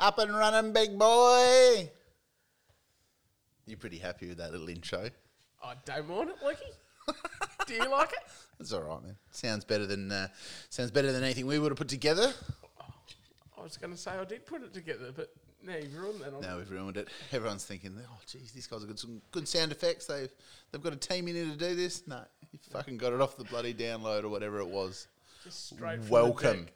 Up and running, big boy. You're pretty happy with that little intro. I don't mind it, Lucky. Do you like it? It's all right, man. Sounds better than uh, sounds better than anything we would have put together. I was going to say I did put it together, but now you've ruined that. Now we've ruined it. Everyone's thinking, "Oh, geez, these guys have got some good sound effects. They've they've got a team in here to do this." No, you fucking got it off the bloody download or whatever it was. Just straight from the Welcome,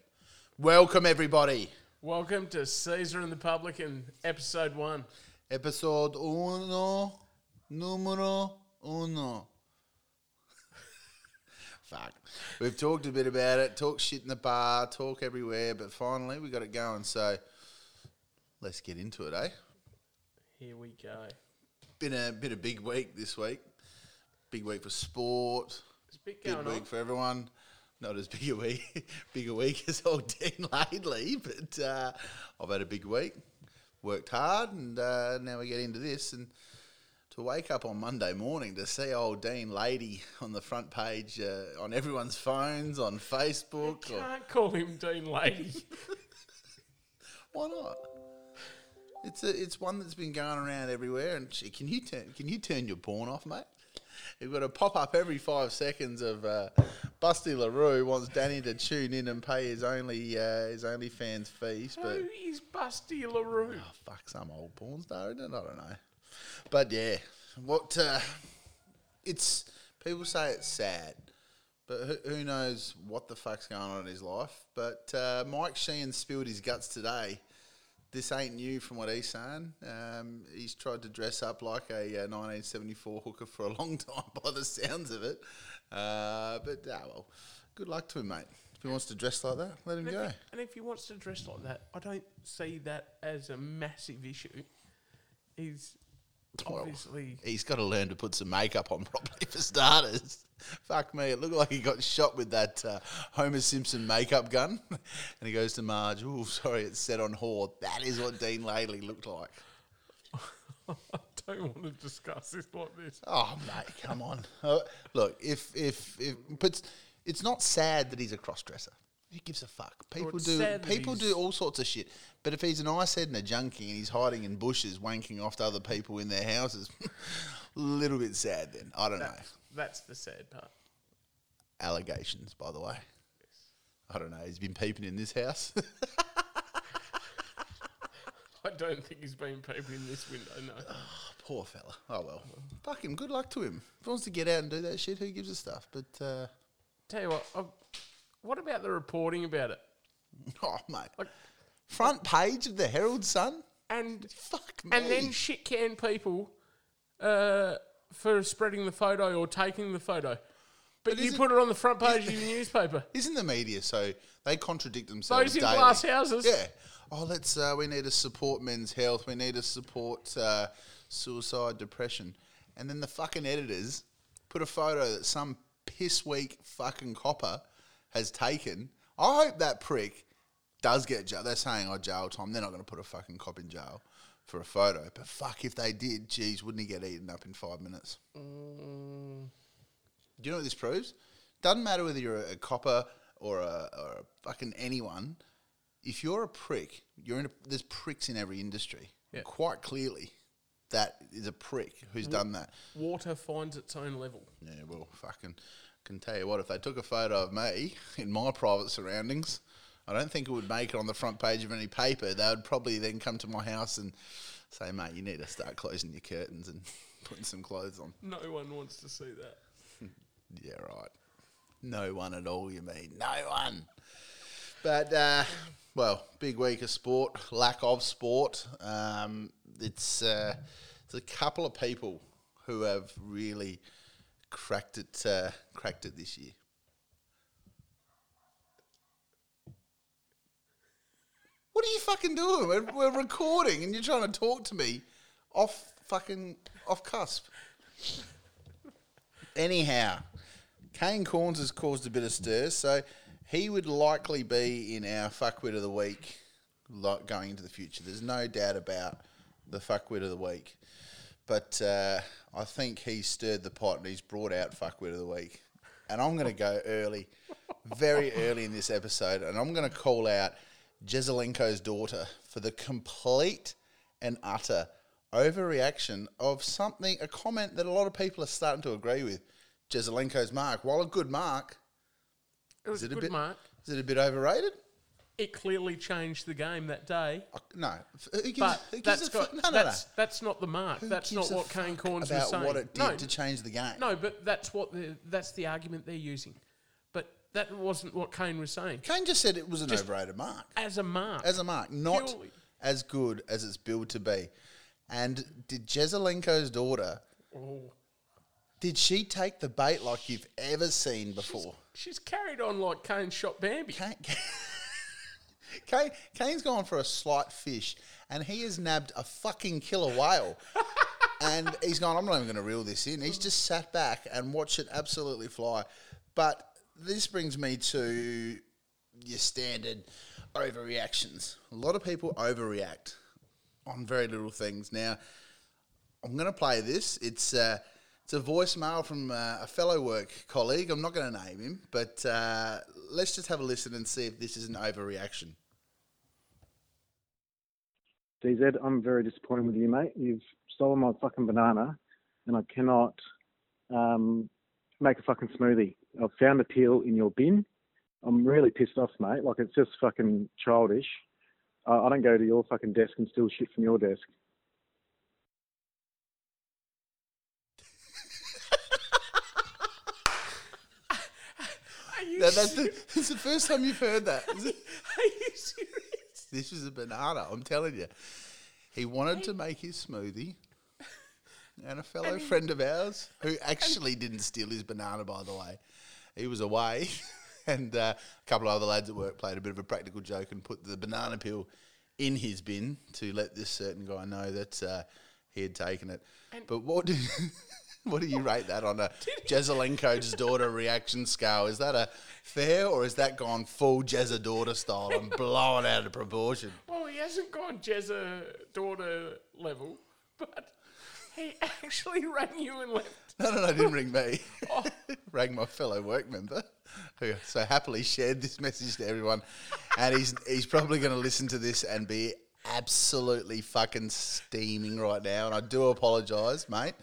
welcome everybody. Welcome to Caesar and the Public in episode one. Episode uno, numero uno. Fuck. We've talked a bit about it, talk shit in the bar, talk everywhere, but finally we got it going. So let's get into it, eh? Here we go. Been a bit of big week this week. Big week for sport. There's a bit Big going week on. for everyone. Not as big a week, big a week as old Dean lately, but uh, I've had a big week. Worked hard, and uh, now we get into this. And to wake up on Monday morning to see old Dean Lady on the front page uh, on everyone's phones, on Facebook, or, Can't call him Dean Lady. why not? It's a, it's one that's been going around everywhere. And gee, can you turn can you turn your porn off, mate? You've got a pop up every five seconds of uh, Busty Larue wants Danny to tune in and pay his only uh, his only fans fees, but Who is Busty LaRue? oh, fuck some old porn star, isn't it? I don't know. But yeah, what uh, it's people say it's sad, but who, who knows what the fuck's going on in his life? But uh, Mike Sheahan spilled his guts today. This ain't new from what he's saying. Um, he's tried to dress up like a uh, 1974 hooker for a long time, by the sounds of it. Uh, but ah, well, good luck to him, mate. If he wants to dress like that, let him And go. and if he wants to dress like that, I don't see that as a massive issue. He's Well, obviously He's got to learn to put some makeup on properly for starters. Fuck me, it looked like he got shot with that uh, Homer Simpson makeup gun. and he goes to Marge, oh, sorry, it's set on whore. That is what Dean Laidley looked like. I don't want to discuss this like this. Oh, mate, come on. Uh, look, if, if, if, but it's, it's not sad that he's a cross dresser. Who gives a fuck? People do people do all sorts of shit. But if he's an ice head and a junkie and he's hiding in bushes, wanking off to other people in their houses, a little bit sad then. I don't know. That's, that's the sad part. allegations, by the way. I don't know. He's been peeping in this house. I don't think he's been peeping in this window, no. Poor fella. Oh well. Fuck him. Good luck to him. If he wants to get out and do that shit, who gives a stuff? But uh, Tell you what, I've, what about the reporting about it? oh mate, Like- front page of the Herald Sun. And Fuck me. and then shit can people uh, for spreading the photo or taking the photo. But, But you put it on the front page of your newspaper. isn't the media so they contradict themselves Those in daily? glass houses. Yeah. Oh, let's. Uh, we need to support men's health. We need to support uh, suicide, depression, and then the fucking editors put a photo that some piss weak fucking copper has taken. I hope that prick does get jail. They're saying oh jail time. They're not going to put a fucking cop in jail for a photo. But fuck if they did, geez, wouldn't he get eaten up in five minutes? Mm, Do you know what this proves? Doesn't matter whether you're a, a copper or a, or a fucking anyone. If you're a prick, you're in. A, there's pricks in every industry. Yeah. Quite clearly, that is a prick who's done that. water finds its own level. Yeah, well, fucking can tell you what. If they took a photo of me in my private surroundings, I don't think it would make it on the front page of any paper. They would probably then come to my house and say, "Mate, you need to start closing your curtains and putting some clothes on." No one wants to see that. Yeah, right. No one at all, you mean? No one. But, uh, well, big week of sport, lack of sport. Um, it's, uh, it's a couple of people who have really cracked it, uh, cracked it this year. What are you fucking doing? We're, we're recording and you're trying to talk to me off fucking off cusp. Anyhow, Kane Cornes has caused a bit of stir, so he would likely be in our fuckwit of the week lo- going into the future. There's no doubt about the fuckwit of the week. But uh, I think he stirred the pot and he's brought out fuckwit of the week. And I'm going to go early, very early in this episode, and I'm going to call out Jesaulenko's daughter for the complete and utter overreaction of something, a comment that a lot of people are starting to agree with. Jesaulenko's mark, while a good mark, It was it a a good bit- mark. is it a bit overrated? It clearly changed the game that day. Uh, No. Who gives, But who gives that's got, fu- no, no, that's, no. that's not the mark. Who that's not what Kane Cornes was saying. what it did no, to change the game. no, but that's what the that's the argument they're using. But that wasn't what Kane was saying. Kane just said it was an Just- overrated mark. As a mark, As a mark, not Purely. as good as it's billed to be. And did Jesaulenko's daughter, oh, did she take the bait like you've ever seen before? she's carried on like Kane shot Bambi. Kane, Kane, Kane's gone for a slight fish, and he has nabbed a fucking killer whale. and he's gone, I'm not even going to reel this in. He's just sat back and watched it absolutely fly. But this brings me to your standard overreactions. A lot of people overreact on very little things. Now, I'm going to play this. It's uh, it's a voicemail from uh, a fellow work colleague. I'm not going to name him, but uh, let's just have a listen and see if this is an overreaction. DZ, I'm very disappointed with you, mate. You've stolen my fucking banana, and I cannot um, make a fucking smoothie. I've found the peel in your bin. I'm really pissed off, mate. Like it's just fucking childish. Uh, I don't go to your fucking desk and steal shit from your desk. Are you, That, that's, the, that's the first time you've heard that. is it? are you serious? This is a banana, I'm telling you. He wanted to make his smoothie, and a fellow friend of ours, who actually didn't steal his banana, by the way, he was away, and uh, a couple of other lads at work played a bit of a practical joke and put the banana peel in his bin to let this certain guy know that uh, he had taken it. but what did what do you rate that on a Jesaulenko's daughter reaction scale? Is that a fair or is that gone full Jezza daughter style and blown out of proportion? Well, he hasn't gone Jezza daughter level, but he actually rang you and left. No, no, no, didn't ring me. Oh. Rang my fellow work member, who so happily shared this message to everyone, and he's he's probably going to listen to this and be absolutely fucking steaming right now. And I do apologise, mate,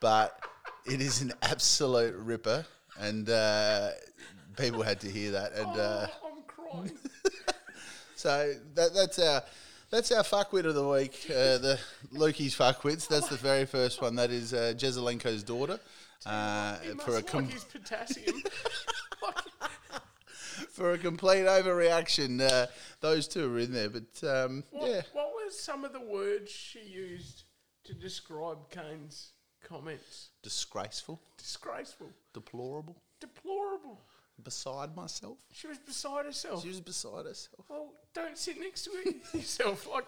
but it is an absolute ripper, and uh, people had to hear that. And uh, oh, I'm crying. so that, that's our that's our fuckwit of the week. Uh, the Lukey's fuckwits. That's the very first one. That is uh, Jesaulenko's daughter. Uh, for a like his potassium. For a complete overreaction, uh, those two are in there. But um, what, yeah, what were some of the words she used to describe Kane's comments? disgraceful, Disgraceful, deplorable, deplorable. beside myself. She was beside herself. She was beside herself. well, don't sit next to yourself. Like,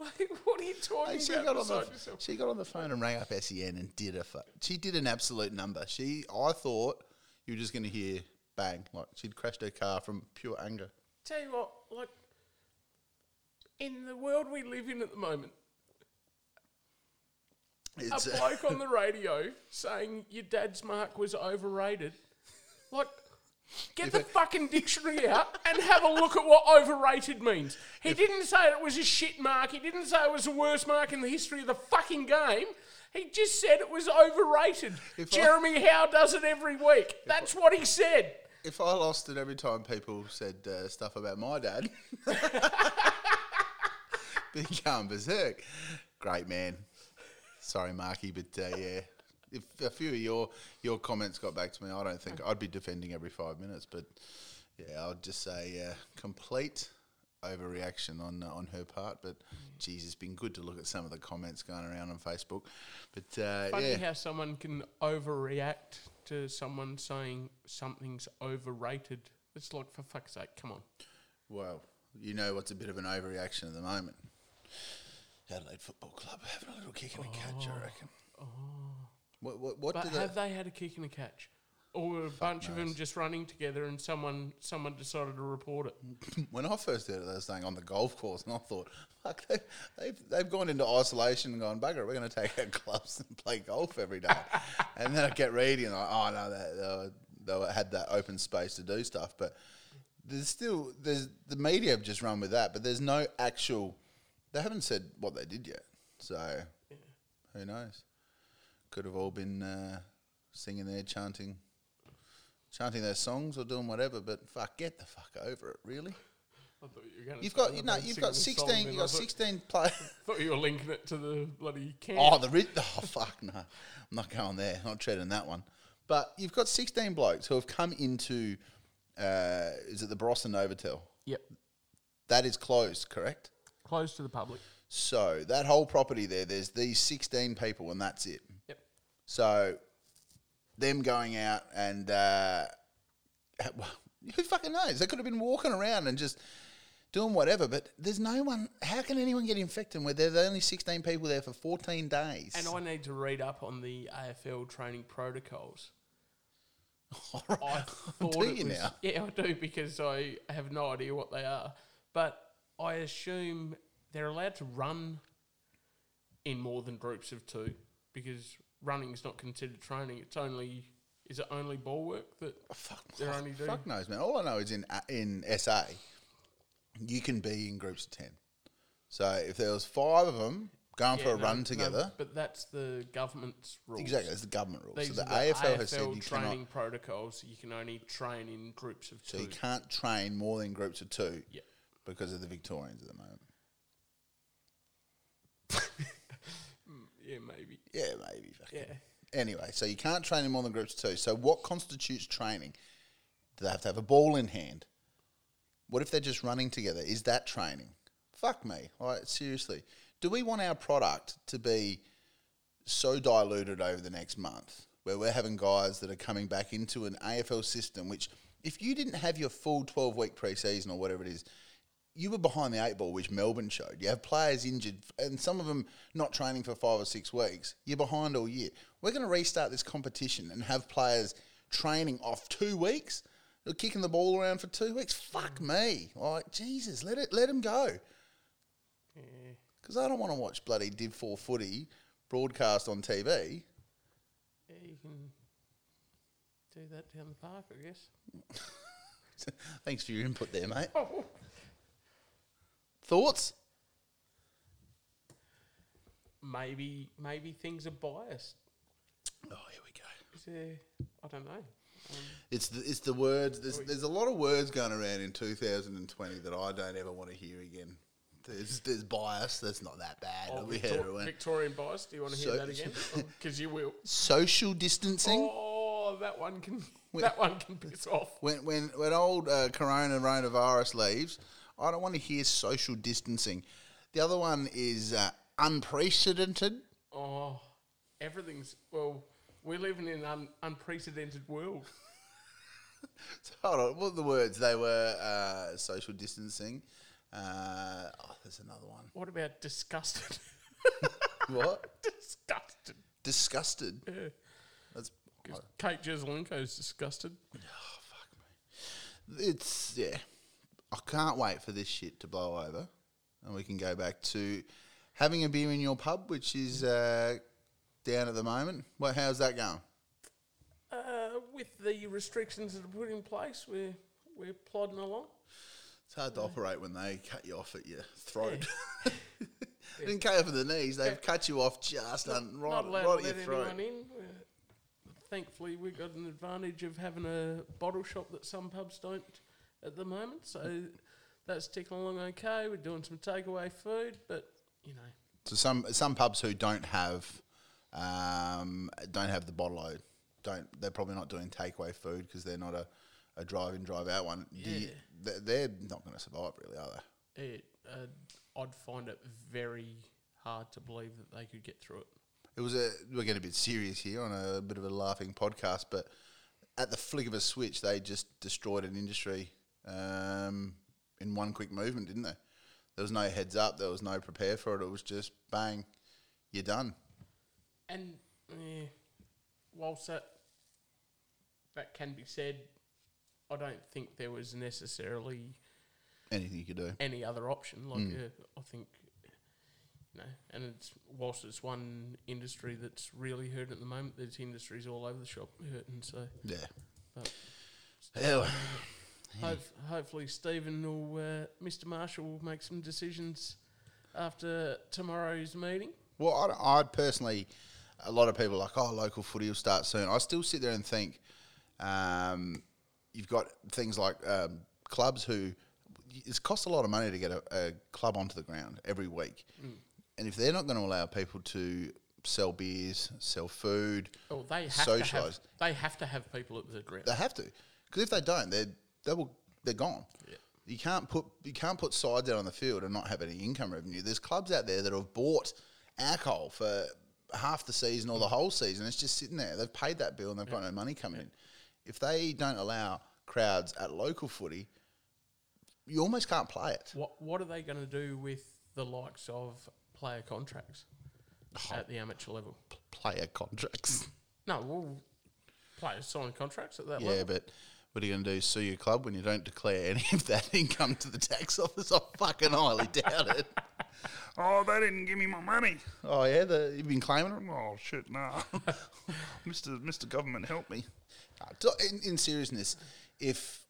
like, what are you talking Hey, she about got on the yourself? she got on the phone and rang up Sen and did a fu- she did an absolute number. She I thought you were just going to hear bang like she'd crashed her car from pure anger. Tell you what, like, in the world we live in at the moment, It's, a uh, bloke on the radio saying your dad's mark was overrated. Like, get If the fucking dictionary out and have a look at what overrated means. He didn't say it was a shit mark. He didn't say it was the worst mark in the history of the fucking game. He just said it was overrated. If I- Jeremy Howe does it every week. That's what he said. If I lost it every time people said uh, stuff about my dad, become berserk. Great man. Sorry, Marky, but uh, yeah, if a few of your your comments got back to me, I don't think I'd be defending every five minutes. But yeah, I'd just say uh, complete overreaction on uh, on her part. But geez, it's been good to look at some of the comments going around on Facebook. But uh, Funny yeah, how someone can overreact to someone saying something's overrated. It's like, for fuck's sake, come on. well, you know what's a bit of an overreaction at the moment. Adelaide Football Club having a little kick in the catch, I oh. reckon. Oh. What what what But have they? they had a kick and a catch? Or a bunch of them just running together and someone someone decided to report it? When I first heard it, they were saying on the golf course, and I thought, fuck, they, they've they've gone into isolation and gone bugger. We're going to take our clubs and play golf every day. and then I get reading, and I'm like, oh no, they, they, were, they were- had that open space to do stuff, but there's still there's the media have just run with that, but there's no actual. They haven't said what they did yet, so who knows? Could have all been uh, singing there, chanting, chanting their songs or doing whatever. But fuck, get the fuck over it, really. I thought you were going to You've got you know you've got sixteen You've got sixteen players. I thought you were linking it to the bloody camp. Oh, the ri- oh fuck no, I'm not going there. I'm Not treading that one. But you've got 16 blokes who have come into, uh, is it the and Novotel? Yep. That is closed, correct? Closed to the public. So that whole property there, there's these 16 people, and that's it. Yep. So them going out and uh, who fucking knows? They could have been walking around and just doing whatever, but there's no one. How can anyone get infected when there's only 16 people there for 14 days? And I need to read up on the AFL training protocols. I thought Do it you was, now? Yeah, I do because I have no idea what they are. But I assume they're allowed to run in more than groups of two because running is not considered training. It's only is it only ball work that Fuck, they're only doing? fuck knows, man. All I know is in uh, in SA, you can be in groups of 10. So if there was five of them going for a no, run no, together, but that's the government's rules. exactly, that's the government rules. These so the are AFL, has said you training protocols. You can only train in groups of So two. you can't train more than groups of two Yeah. because of the Victorians at the moment. Yeah, maybe. Yeah, maybe. fucking- Yeah. Anyway, so you can't train in more than groups of two. So what constitutes training? Do they have to have a ball in hand? What if they're just running together? Is that training? Fuck me. Like, seriously. Do we want our product to be so diluted over the next month where we're having guys that are coming back into an AFL system, which if you didn't have your full 12 week preseason or whatever it is, you were behind the eight ball, which Melbourne showed. You have players injured, and some of them not training for five or six weeks. You're behind all year. We're going to restart this competition and have players training off two weeks, They're kicking the ball around for two weeks. Fuck me! Like Jesus, let it let them go. Yeah. Because I don't want to watch bloody Div Four footy broadcast on TV. Yeah, you can do that down the park, I guess. Thanks for your input there, mate. Thoughts? maybe maybe things are biased. Oh, here we go. Is there? I don't know. Um, It's the, it's the words. There's, there's a lot of words going around in 2020 that I don't ever want to hear again. There's, there's bias. That's not that bad. oh, we Victor- had Victorian bias. Do you want to hear So- that again? Because you will. Social distancing. Oh, that one can. That one can piss off. When when when old uh, Corona coronavirus leaves, I don't want to hear social distancing. The other one is uh, unprecedented. Oh, everything's well. We're living in an un- unprecedented world. Hold on, what were the words? They were uh, social distancing. Uh, oh, there's another one. What about disgusted? What? disgusted. Disgusted. Yeah. That's Kate Jesaulenko's disgusted. Oh fuck me. It's yeah. I can't wait for this shit to blow over, and we can go back to having a beer in your pub, which is uh, down at the moment. Well, how's that going? Uh, with the restrictions that are put in place, we're we're plodding along. It's hard to operate when they cut you off at your throat. they didn't cut you off at the knees; they've cut you off just un, right, Not allowed right to at your let throat. anyone in. Thankfully, we've got an advantage of having a bottle shop that some pubs don't at the moment. So that's ticking along okay. We're doing some takeaway food, but you know, So some some pubs who don't have um, don't have the bottle load, don't they're probably not doing takeaway food because they're not a, a drive in drive out one. Do you- Yeah. they're, they're not going to survive, really, are they? it, uh, I'd find it very hard to believe that they could get through it. It was a we're getting a bit serious here on a bit of a laughing podcast, but at the flick of a switch, they just destroyed an industry um, in one quick movement, didn't they? There was no heads up, there was no prepare for it. It was just bang, you're done. And eh, whilst that that can be said, I don't think there was necessarily Anything you could do. any other option. Like uh, I think, you know, and it's whilst it's one industry that's really hurt at the moment, there's industries all over the shop hurting. So Yeah. But- Hell, Hope, hopefully, Stephen will, uh, Mr. Marshall, will make some decisions after tomorrow's meeting. Well, I'd, I'd personally, a lot of people are like, oh, local footy will start soon. I still sit there and think, um, you've got things like um, clubs who it's cost a lot of money to get a, a club onto the ground every week, and if they're not going to allow people to sell beers, sell food, Oh, they have to have, they have to have people at the ground. they have to because if they don't, they're they will they're gone. You can't put you can't put sides out on the field and not have any income revenue. There's clubs out there that have bought alcohol for half the season or the whole season. It's just sitting there. They've paid that bill and they've got no money coming in. If they don't allow crowds at local footy, you almost can't play it. What What are they going to do with the likes of player contracts Oh. at the amateur level? Player contracts. No, well, players sign contracts at that yeah, level. but what are you going to do? Sue your club when you don't declare any of that income to the tax office? I fucking highly doubt it. Oh, they didn't give me my money. Oh yeah, the, you've been claiming it. Oh shit, nah. Mister Mister Government, help me. In, in seriousness, if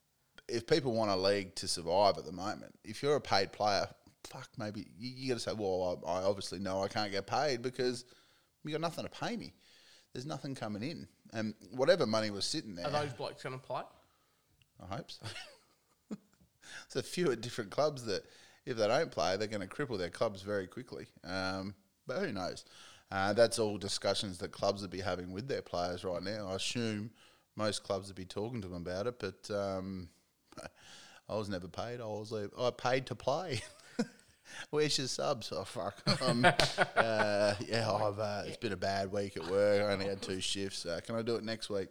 if people want a league to survive at the moment, if you're a paid player, fuck, maybe you, you got to say, well, I, I obviously know I can't get paid because you got nothing to pay me. There's nothing coming in, and whatever money was sitting there, Are those blokes going to play? I hope so. There's a few at different clubs that, if they don't play, they're going to cripple their clubs very quickly. Um, but who knows? Uh, that's all discussions that clubs would be having with their players right now. I assume most clubs would be talking to them about it, but um, I was never paid. I was I paid to play. Where's your subs? Oh fuck. Um, uh, yeah, I've, uh, it's been a bad week at work. I only had two shifts. Uh, can I do it next week?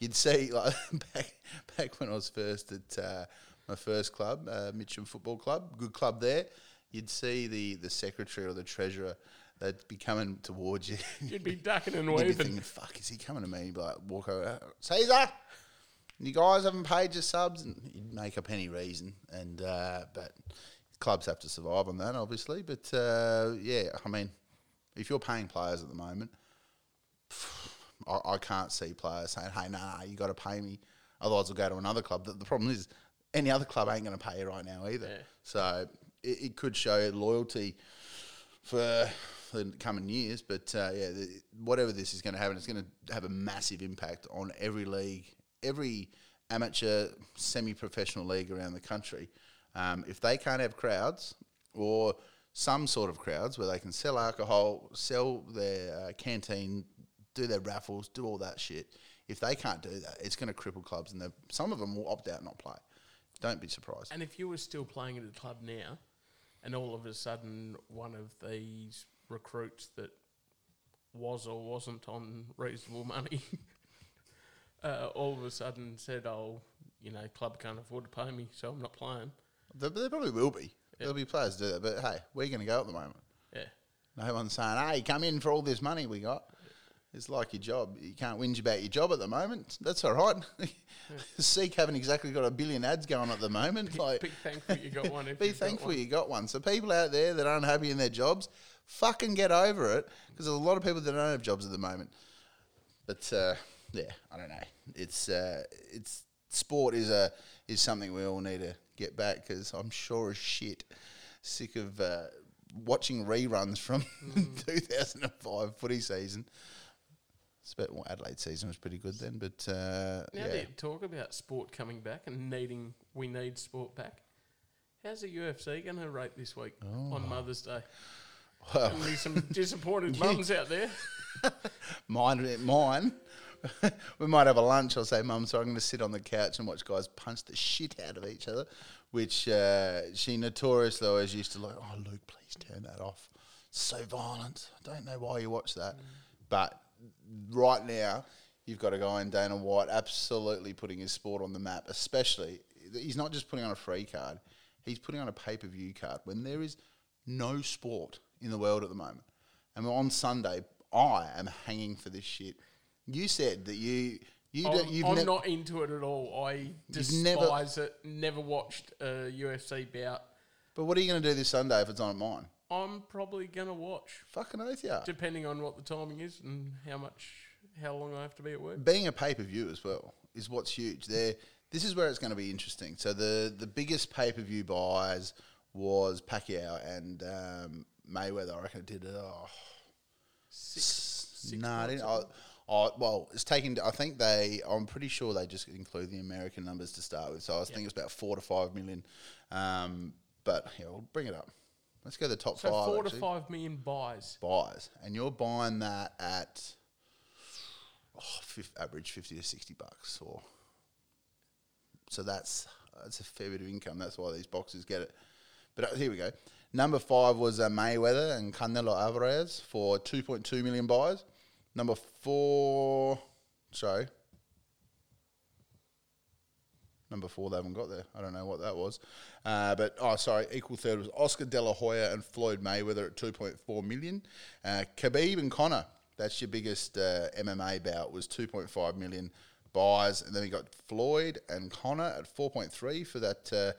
You'd see like back back when I was first at uh, my first club, uh, Mitcham Football Club, good club there. You'd see the the secretary or the treasurer. They'd be coming towards you. You'd be ducking and You'd be weaving. thinking, "Fuck, is he coming to me?" You'd be like, walk over, Caesar. You guys haven't paid your subs, and you'd make up any reason. And uh, but clubs have to survive on that, obviously. But uh, yeah, I mean, if you're paying players at the moment, I, I can't see players saying, "Hey, nah, you got to pay me, otherwise I'll go to another club." The, the problem is, any other club ain't going to pay you right now either. Yeah. So it, it could show loyalty for the coming years. But uh, yeah, the, whatever this is going to happen, it's going to have a massive impact on every league, every amateur, semi-professional league around the country. Um, if they can't have crowds or some sort of crowds where they can sell alcohol, sell their uh, canteen, do their raffles, do all that shit. If they can't do that, it's going to cripple clubs, and some of them will opt out and not play. Don't be surprised. And if you were still playing at a club now, and all of a sudden one of these recruits that was or wasn't on reasonable money, uh, all of a sudden said, "Oh, you know, club can't afford to pay me, so I'm not playing." There, there probably will be. There'll be players do that, but hey, we're going to go at the moment. Yeah, No one's saying, hey, come in for all this money we got. It's like your job. You can't whinge about your job at the moment. That's all right. Seek haven't exactly got a billion ads going at the moment. Like, be thankful you got one. If be you've got thankful one. you got one. So people out there that aren't happy in their jobs, fucking get over it because there's a lot of people that don't have jobs at the moment. But uh, yeah, I don't know. It's uh, it's sport is a is something we all need to get back because I'm sure as shit sick of uh, watching reruns from Mm. 2005 footy season. But well, Adelaide season was pretty good then, but uh, Now yeah. that talk about sport coming back and needing, we need sport back. How's the UFC going to rate this week on Mother's Day? Well, be some disappointed mums out there. Mine, mine. we might have a lunch. I'll say, Mum, so I'm going to sit on the couch and watch guys punch the shit out of each other, which uh, she notoriously always used to like. Oh, Luke, please turn that off. So violent. I don't know why you watch that, but right now you've got a guy in Dana White absolutely putting his sport on the map. Especially, he's not just putting on a free card; he's putting on a pay per view card. When there is no sport in the world at the moment, and on Sunday, I am hanging for this shit. You said that you you don't, I'm, you've I'm not into it at all. I You've never- despise it. Never watched a UFC bout. But what are you going to do this Sunday if it's on at mine? I'm probably gonna watch, Fucking oath, yeah. depending on what the timing is and how much, how long I have to be at work. Being a pay per view as well is what's huge. There, this is where it's going to be interesting. So the the biggest pay per view buys was Pacquiao and um, Mayweather. I reckon it did. Oh, Six, no, I didn't. I, I, well, it's taken. I think they. I'm pretty sure they just include the American numbers to start with. So I was thinking it's about four to five million. Um, but yeah, we'll bring it up. Let's go to the top so five. four actually. to five million buys. buys, and you're buying that at oh, average fifty to sixty bucks, or so that's that's a fair bit of income. That's why these boxes get it. But uh, here we go. Number five was uh, Mayweather and Canelo Alvarez for two point two million buys. Number four, sorry. Number four, they haven't got there. I don't know what that was. Uh, but, oh, sorry, equal third was Oscar De La Hoya and Floyd Mayweather at 2.4 million. Uh, Khabib and Conor, that's your biggest uh, MMA bout, was 2.5 million buys. And then we got Floyd and Conor at 4.3 for that, uh,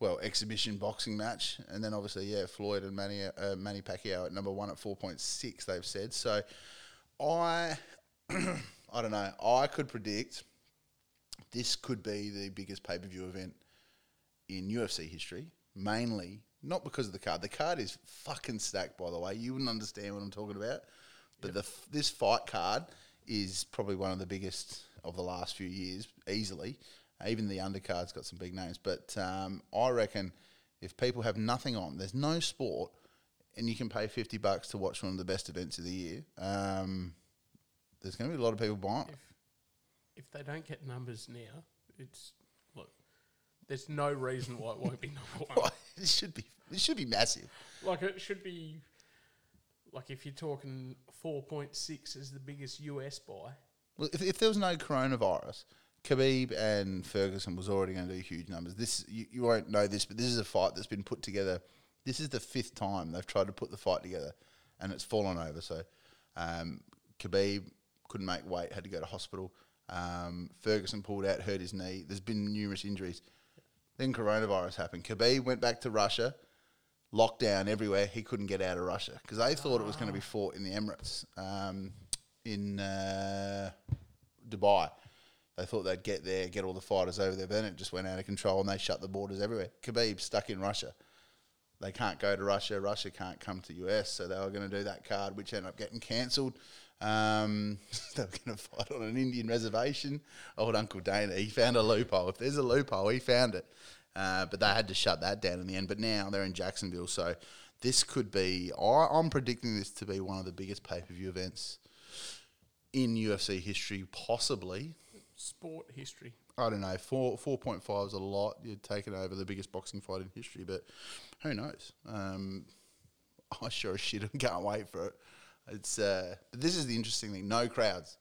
well, exhibition boxing match. And then obviously, yeah, Floyd and Manny, uh, Manny Pacquiao at number one at 4.6, they've said. So I, I don't know, I could predict this could be the biggest pay per view event in UFC history. Mainly, not because of the card. The card is fucking stacked, by the way. You wouldn't understand what I'm talking about. But the this fight card is probably one of the biggest of the last few years, easily. Even the undercard's got some big names. But um, I reckon if people have nothing on, there's no sport, and you can pay 50 bucks to watch one of the best events of the year, um, there's going to be a lot of people buying. If if they don't get numbers now, it's look. There's no reason why it won't be number one. it should be it should be massive. Like it should be. Like if you're talking 4.6 is the biggest US buy. Well, if, if there was no coronavirus, Khabib and Ferguson was already going to do huge numbers. This you, you won't know this, but this is a fight that's been put together. This is the fifth time they've tried to put the fight together, and it's fallen over. So, um, Khabib couldn't make weight, had to go to hospital. Um, Ferguson pulled out, hurt his knee. There's been numerous injuries. Then coronavirus happened. Khabib went back to Russia, lockdown everywhere. He couldn't get out of Russia because they thought it was going to be fought in the Emirates, um, in uh, Dubai. They thought they'd get there, get all the fighters over there. But then it just went out of control and they shut the borders everywhere. Khabib stuck in Russia. They can't go to Russia. Russia can't come to US. So they were going to do that card, which ended up getting cancelled. Um, they were going to fight on an Indian reservation. Old Uncle Dana, he found a loophole. If there's a loophole, he found it. Uh, but they had to shut that down in the end. But now they're in Jacksonville. So this could be, I, I'm predicting this to be one of the biggest pay per view events in UFC history, possibly. Sport history. I don't know. Four four point five is a lot. You're taking over the biggest boxing fight in history, but who knows? Um, I sure as shit can't wait for it. It's uh, but this is the interesting thing. No crowds,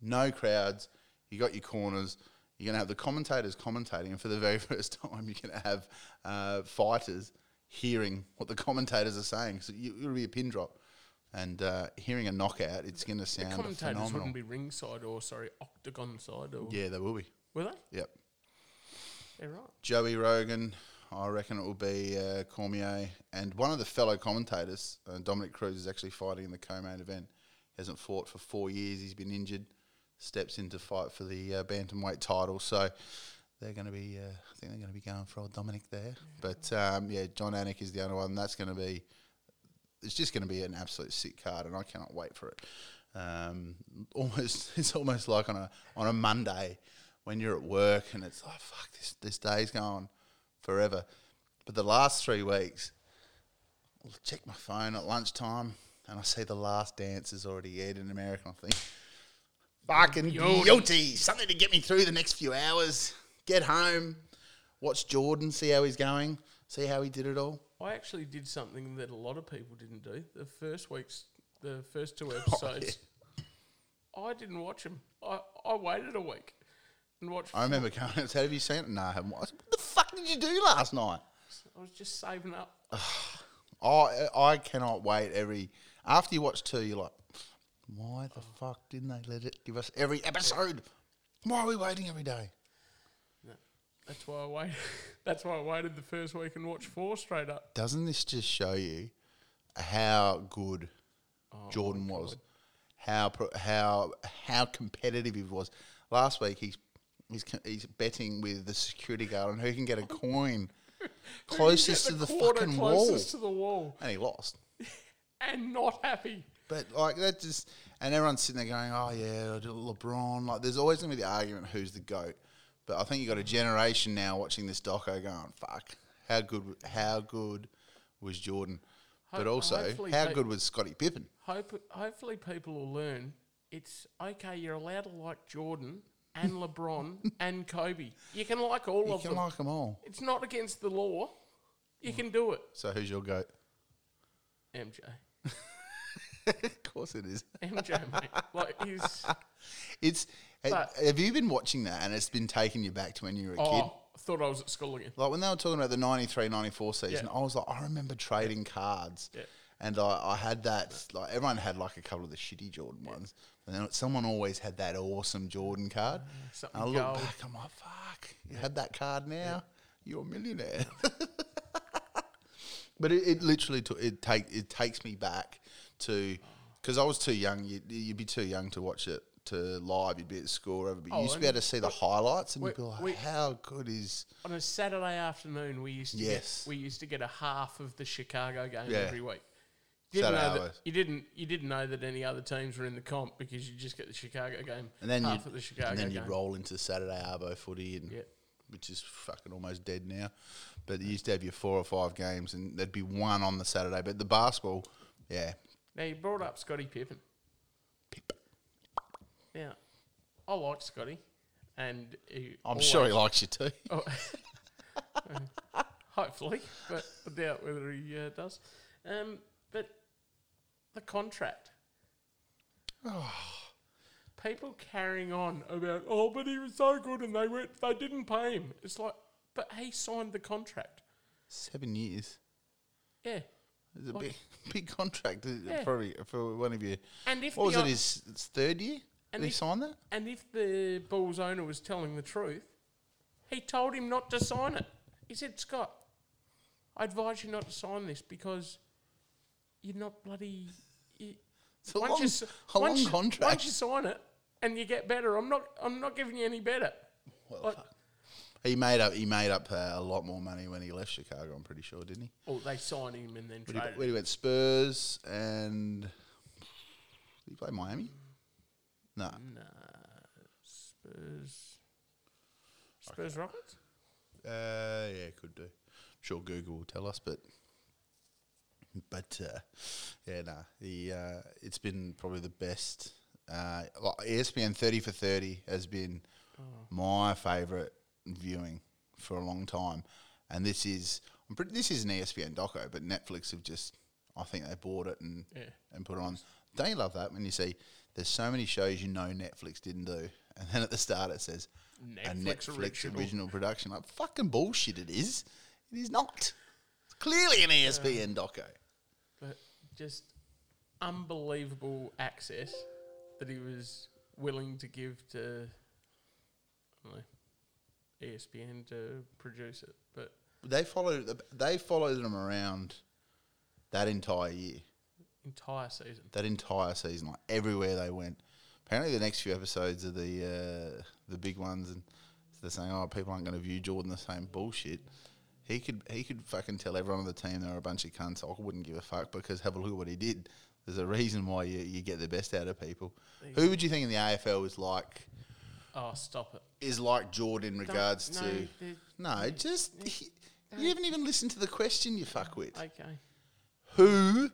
no crowds. You got your corners. You're gonna have the commentators commentating, and for the very first time, you're gonna have uh, fighters hearing what the commentators are saying. So you, it'll be a pin drop, and uh, hearing a knockout. It's gonna The sound commentators phenomenal. wouldn't be ringside or sorry octagon side or Yeah, they will be. Were they? Yep. Yeah, right. Joey Rogan, I reckon it will be uh, Cormier, and one of the fellow commentators, uh, Dominick Cruz, is actually fighting in the co-main event. He hasn't fought for four years. He's been injured. Steps in to fight for the uh, bantamweight title. So they're going to be. Uh, I think they're going to be going for old Dominick there. But um, yeah, Jon Anik is the other one. That's going to be. It's just going to be an absolute sick card, and I cannot wait for it. Um, almost, it's almost like on a on a Monday when you're at work and it's like, fuck, this this day's going forever. But the last three weeks, I'll check my phone at lunchtime and I see the last dance is already aired in America. I think, fucking beauty, something to get me through the next few hours. Get home, watch Jordan, see how he's going, see how he did it all. I actually did something that a lot of people didn't do. The first week's, the first Oh, two episodes, I didn't watch them. I, I waited a week and watched. I remember going, how have you seen it? No, I haven't. watched. What the fuck did you do last night? I was just saving up. I I cannot wait every after you watch two, you're like, why the fuck didn't they let it give us every episode? Why are we waiting every day? That's why I waited. That's why I waited the first week and watched four straight up. Doesn't this just show you how good Oh, Jordan was? How pro- how how competitive he was. Last week he He's he's betting with the security guard on who can get a coin closest to Get the, fucking wall, closest to the wall, and he lost. and not happy. But like that just, and everyone's sitting there going, "Oh yeah, LeBron." Like, there's always gonna be the argument who's the goat. But I think you got a generation now watching this doco going, "Fuck, how good, how good was Jordan?" But also, how good was Scottie Pippen? Hope, hopefully, people will learn it's okay. You're allowed to like Jordan and LeBron and Kobe. You can like all of them. You of can them. like them all. it's not against the law. You mm. can do it. So who's your goat? MJ, of course it is. MJ, mate. Like he's It's. But- have you been watching that and it's been taking you back to when you were a kid? oh, I thought I was at school again. Like when they were talking about the 93 94 season, Yeah. I was like, I remember trading cards. Yeah. And I, I had that, like, everyone had like a couple of the shitty Jordan ones. And then someone always had that awesome Jordan card. something I look gold. back, I'm like, fuck, you had that card now? You're a millionaire. but it, it literally took, it, take, it takes me back to, because I was too young, you'd, you'd be too young to watch it to live, you'd be at school, whatever. But you Oh, used to be able to see the highlights and we- you'd be like, we- how good is. On a Saturday afternoon, we used to Yes. get, we used to get a half of the Chicago game Yeah. every week. You didn't, Saturday know that, you didn't you didn't know that any other teams were in the comp because you just get the Chicago game And then half you of the Chicago and then game. you roll into Saturday Arbo footy, and Yeah. which is fucking almost dead now. But you used to have your four or five games, and there'd be one on the Saturday. But the basketball, yeah, Now you brought up Scottie Pippen. Pip. Now, I like Scottie, and he I'm sure he always- likes you too. Oh, hopefully, but I doubt whether he uh, does. Um, the contract. Oh. People carrying on about, oh, but he was so good and they went, they didn't pay him. It's like, but he signed the contract. Seven years. Yeah. It's a Like- big, big contract. Yeah. Probably for one of you. And if What was it? His, third year? And Did he if- sign that? And if the Bulls owner was telling the truth, he told him not to sign it. He said, Scott, I advise you not to sign this because you're not bloody. You, It's a long, you, a long you- contract. Once you sign it and you get better, I'm not. I'm not giving you any better. Well, like- he made up. He made up uh, a lot more money when he left Chicago. I'm pretty sure, didn't he? Or they signed him and then Where he, where he went Spurs and did he play Miami? No, Nah, Spurs. Spurs Rockets. uh, yeah, could do. sure Google will tell us, but but uh, yeah, no, the uh, it's been probably the best. Uh, like ESPN thirty for thirty has been my favourite viewing for a long time, and this is I'm pretty, this is an ESPN doco, but Netflix have just I think they bought it and Yeah. and put it on. Don't you love that when you see there's so many shows you know Netflix didn't do, and then at the start it says a Netflix Netflix original. original. production. Like fucking bullshit, it is. It is not. It's clearly an ESPN doco. Just unbelievable access that he was willing to give to I don't know, ESPN to produce it. But They followed. They followed them around that entire year, entire season. that entire season, like everywhere they went. Apparently, the next few episodes are the uh, the big ones, and they're saying, "Oh, people aren't going to view Jordan the same bullshit." He could he could fucking tell everyone on the team they were a bunch of cunts. I wouldn't give a fuck because have a look at what he did. There's a reason why you, you get the best out of people. Who would you think in the AFL is like Oh, stop it. is like Jordan in regards no, to the- no, just he- you haven't even listened to the question, you fuck with. Okay. Who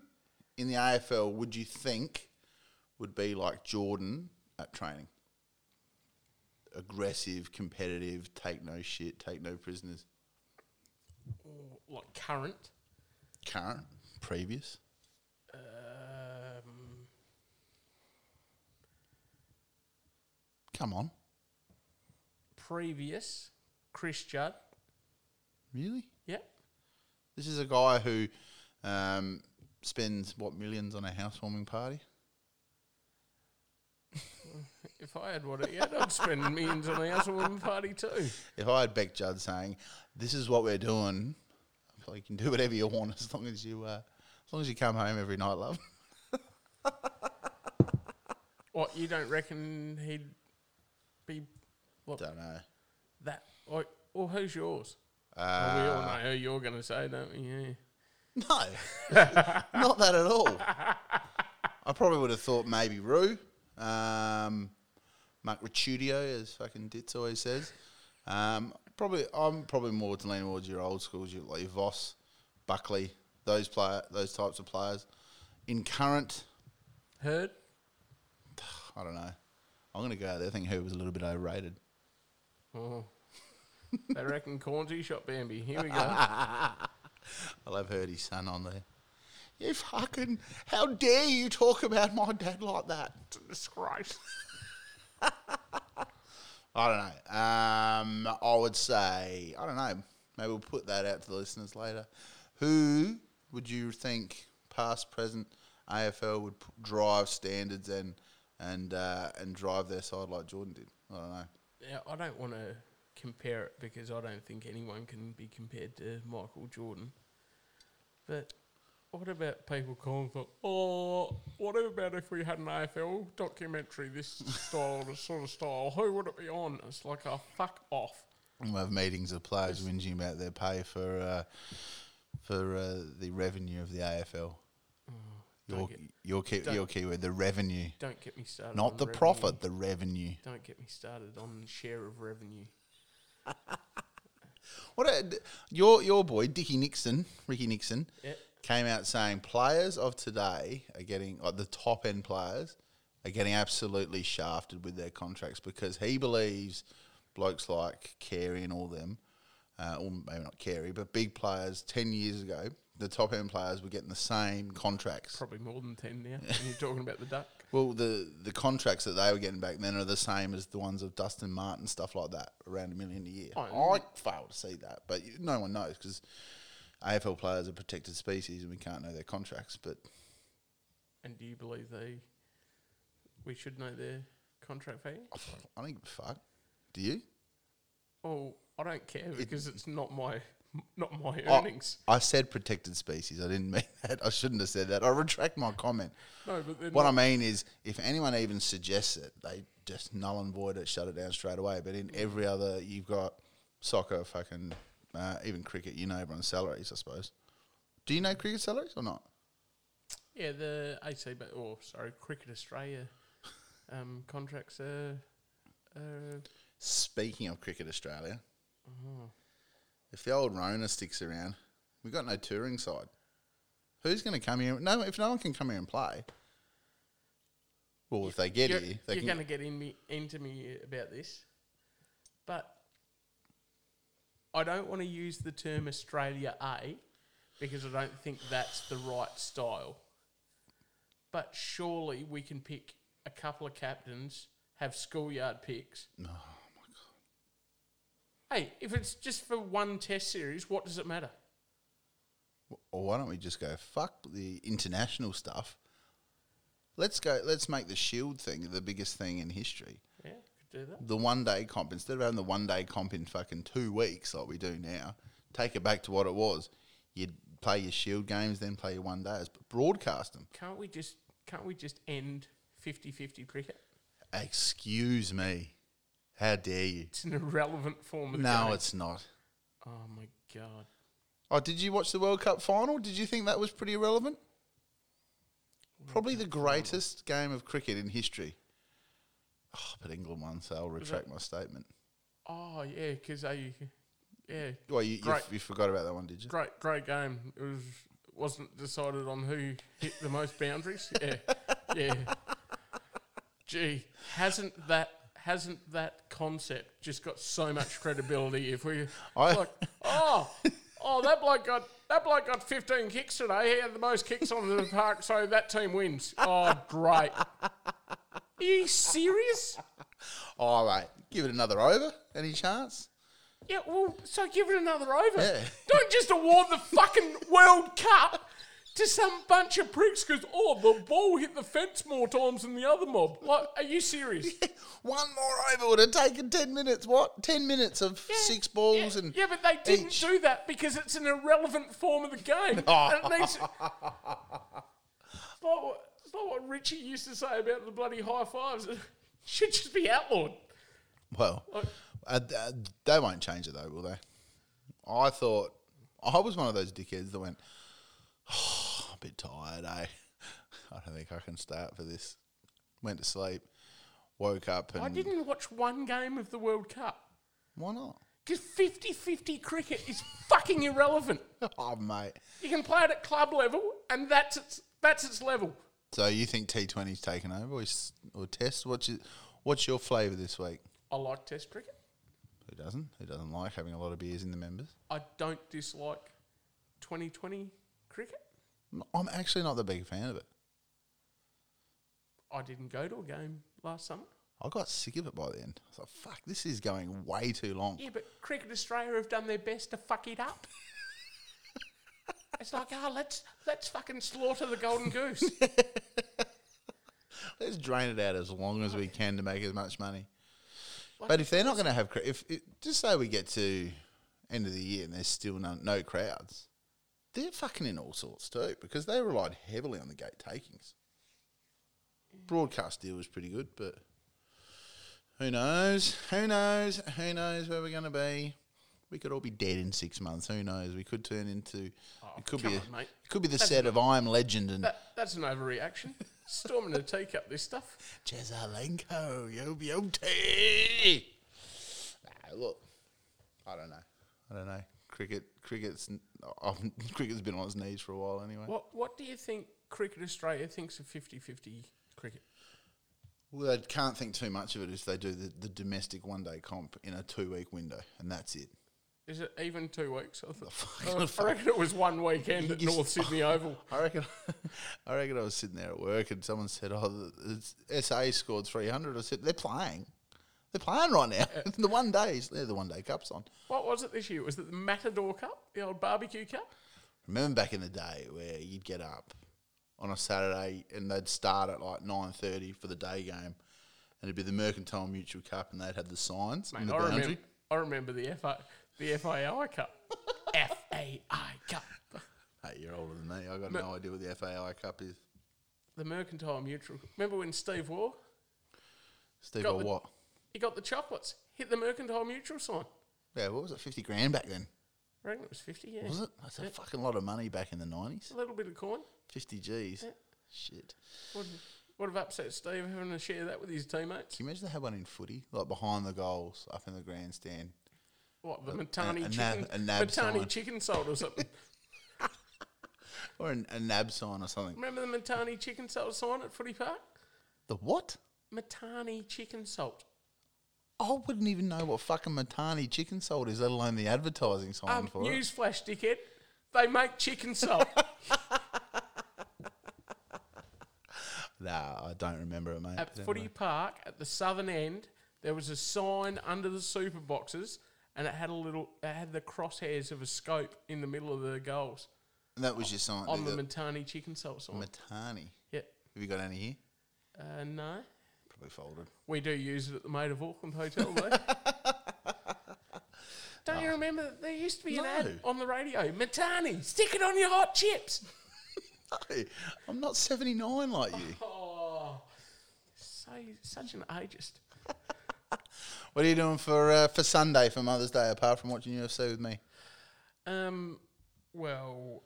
in the AFL would you think would be like Jordan at training? Aggressive, competitive, take no shit, take no prisoners. Like current. Current, previous. Um, Come on, previous. Chris Judd. really? Yep. This is a guy who um, spends what millions on a housewarming party. If I had what had, I'd spend millions on a housewarming party too. If I had Bec Judd saying, "This is what we're doing," like you can do whatever you want as long as you, uh, as long as you come home every night, love. What you don't reckon he'd be What, Don't know. that, or, or who's yours? well, we all Uh, know who you're going to say, don't we? Yeah. no, not that at all. I probably would have thought maybe Roo, um, Mark Ricciuto, as fucking Ditz always says. Um, probably, I'm probably more to lean towards your old schools, your, like your Voss, Buckley, those player, those types of players. In current, Hird? I don't know. I'm going to go out there. I think Who was a little bit overrated. Oh. they reckon Cornsey shot Bambi. Here we go. I love heard his son on there. You fucking, how dare you talk about my dad like that? Disgrace. I don't know. Um, I would say, I don't know. Maybe we'll put that out to the listeners later. Who would you think, past, present, AFL would p- drive standards and and uh, and drive their side like Jordan did? I don't know. Yeah, I don't want to compare it because I don't think anyone can be compared to Michael Jordan. But what about people calling for, oh, what about if we had an AFL documentary, this style, this sort of style, who would it be on? It's like, oh, fuck off. We'll have meetings of players whinging about their pay for uh, for uh, the revenue of the AFL. Your get- your key, your keyword, the revenue, Don't get me started. not on the revenue. profit, the revenue. Don't get me started on share of revenue. What a, your your boy Dickie Nixon, Ricky Nixon, Yeah. Came out saying players of today are getting like the top end players are getting absolutely shafted with their contracts because he believes blokes like Carey and all them, uh, or maybe not Carey, but big players ten years ago, the top end players were getting the same contracts. Probably more than 10 now. you're talking about the duck. Well, the the contracts that they were getting back then are the same as the ones of Dustin Martin stuff like that, around a million a year. Oh, I fail to see that, but no one knows because AFL players are protected species and we can't know their contracts. But And do you believe they, we should know their contract value? I don't give a fuck. Do you? Oh, I don't care because it's not my not my earnings. I said protected species. I didn't mean that. I shouldn't have said that. I retract my comment. no, but What I mean is, if anyone even suggests it, they just null and void it, shut it down straight away. But in mm. every other, you've got soccer, fucking, uh, even cricket. You know everyone's salaries, I suppose. Do you know cricket salaries or not? yeah, the AC, but or sorry, Cricket Australia um, contracts are. Uh, Speaking of cricket, Australia, oh, if the old Rona sticks around, we've got no touring side. Who's going to come here? No, if no one can come here and play. Well, if they get you're here, they you're going to get in me into me about this, but I don't want to use the term Australia A because I don't think that's the right style. But surely we can pick a couple of captains, have schoolyard picks. No, my God. Hey, if it's just for one test series, what does it matter? Or why don't we just go fuck the international stuff? Let's go. Let's make the Shield thing the biggest thing in history. Do that. The one day comp instead of having the one day comp in fucking two weeks like we do now. Take it back to what it was. You'd play your Shield games, then play your one days, but broadcast them. Can't we just can't we just end 50-50 cricket? Excuse me. How dare you? It's an irrelevant form of No, game. it's not. Oh my god. Oh, did you watch the World Cup final? Did you think that was pretty irrelevant? Probably the greatest game of cricket in history. Oh, but England won, so I'll retract my statement. Oh yeah, because they, yeah, Well, you, you, Great. you forgot about that one, did you? great great game. It was wasn't decided on who hit the most boundaries. Yeah, yeah. Gee, hasn't that hasn't that concept just got so much credibility? If we I- like, oh, oh, that bloke got that bloke got fifteen kicks today. He had the most kicks on the park, so that team wins. Oh, great. Are you serious? All right, give it another over. Any chance? Yeah, well, so give it another over. Yeah. Don't just award the fucking World Cup to some bunch of pricks because, oh, the ball hit the fence more times than the other mob. Like, are you serious? One more over would have taken ten minutes. What? Ten minutes of six balls yeah, and yeah, but they didn't each. do that because it's an irrelevant form of the game. Oh. It's, like what, it's like what Richie used to say about the bloody high fives. It should just be outlawed. Well, Like, uh, uh, they won't change it though, will they? I thought I was one of those dickheads that went, oh, a bit tired, eh? I don't think I can stay up for this. Went to sleep, woke up, and I didn't watch one game of the World Cup Why not? because 50-50 cricket is fucking irrelevant. Oh, mate. You can play it at club level, and that's its that's its level. So you think T 20's taken over or, s- or Test? What's your, what's your flavour this week? I like Test cricket. Who doesn't? Who doesn't like having a lot of beers in the members? I don't dislike 2020 cricket. I'm actually not the big fan of it. I didn't go to a game last summer. I got sick of it by the end. I was like, fuck, this is going way too long. Yeah, but Cricket Australia have done their best to fuck it up. it's like, oh, let's let's fucking slaughter the golden goose. Let's drain it out as long as we can to make as much money. But if they're not going to have, if it, just say we get to end of the year and there's still no, no crowds, they're fucking in all sorts too because they relied heavily on the gate takings. Mm. Broadcast deal was pretty good, but who knows? Who knows? Who knows where we're going to be? We could all be dead in six months. Who knows? We could turn into. It could come be. A, on, mate. It could be the set of I Am Legend and That, that's an overreaction. Storming a teacup, this stuff. Jesaulenko, Yobioti. Nah, look, I don't know. I don't know. Cricket, cricket's, um, cricket's been on its knees for a while anyway. What what do you think Cricket Australia thinks of 50-50 cricket? Well, they can't think too much of it if they do the, the domestic one day comp in a two week window, and that's it. Is it even two weeks? I, fuck- I reckon it was one weekend at North Sydney Oval. I reckon, I reckon I was sitting there at work and someone said, "Oh, SA scored three hundred. I said, "They're playing, they're playing right now. the one days, they're the one day cups on." What was it this year? Was it the Matador Cup, the old barbecue cup? Remember back in the day where you'd get up on a Saturday and they'd start at like nine thirty for the day game, and it'd be the Mercantile Mutual Cup, and they'd have the signs Mate, the I boundary. remember, I remember the FA, the FAI Cup. FAI Cup. Hey, you're older than me. I got no idea what the FAI Cup is. The Mercantile Mutual. Remember when Steve Waugh, Steve, Got or the- what? he got the chocolates, hit the Mercantile Mutual sign. Yeah, what was it? Fifty grand back then, I reckon it was 50, yeah. was it? That's a fucking lot of money back in the nineties. A little bit of coin. Fifty G's. Shit. Would, would have upset Steve having to share that with his teammates. Can you imagine they had one in footy, like behind the goals, up in the grandstand? What, the Mitani a chicken? nab- a nab Mitani sign. chicken salt or something. Or an, a nab sign or something. Remember the Mitani chicken salt sign at Footy Park? The what? Mitani chicken salt. I wouldn't even know what fucking Mitani chicken salt is, let alone the advertising sign Um, for it. newsflash, dickhead. They make chicken salt. Nah, I don't remember it, mate. At Footy. Park, at the southern end, there was a sign under the super boxes, and it had a little, it had the crosshairs of a scope in the middle of the goals And that was your sign. on the the, Mitani chicken salt sign. Mitani. yeah. Have you got any here? Uh, no. Probably folded. We do use it at the Maid of Auckland Hotel, though. Don't you remember that there used to be an No. ad on the radio? Mitani, stick it on your hot chips. Hey, I'm not 79 like you. Oh, so such an ageist. What are you doing for uh, for Sunday for Mother's Day apart from watching UFC with me? Um, well,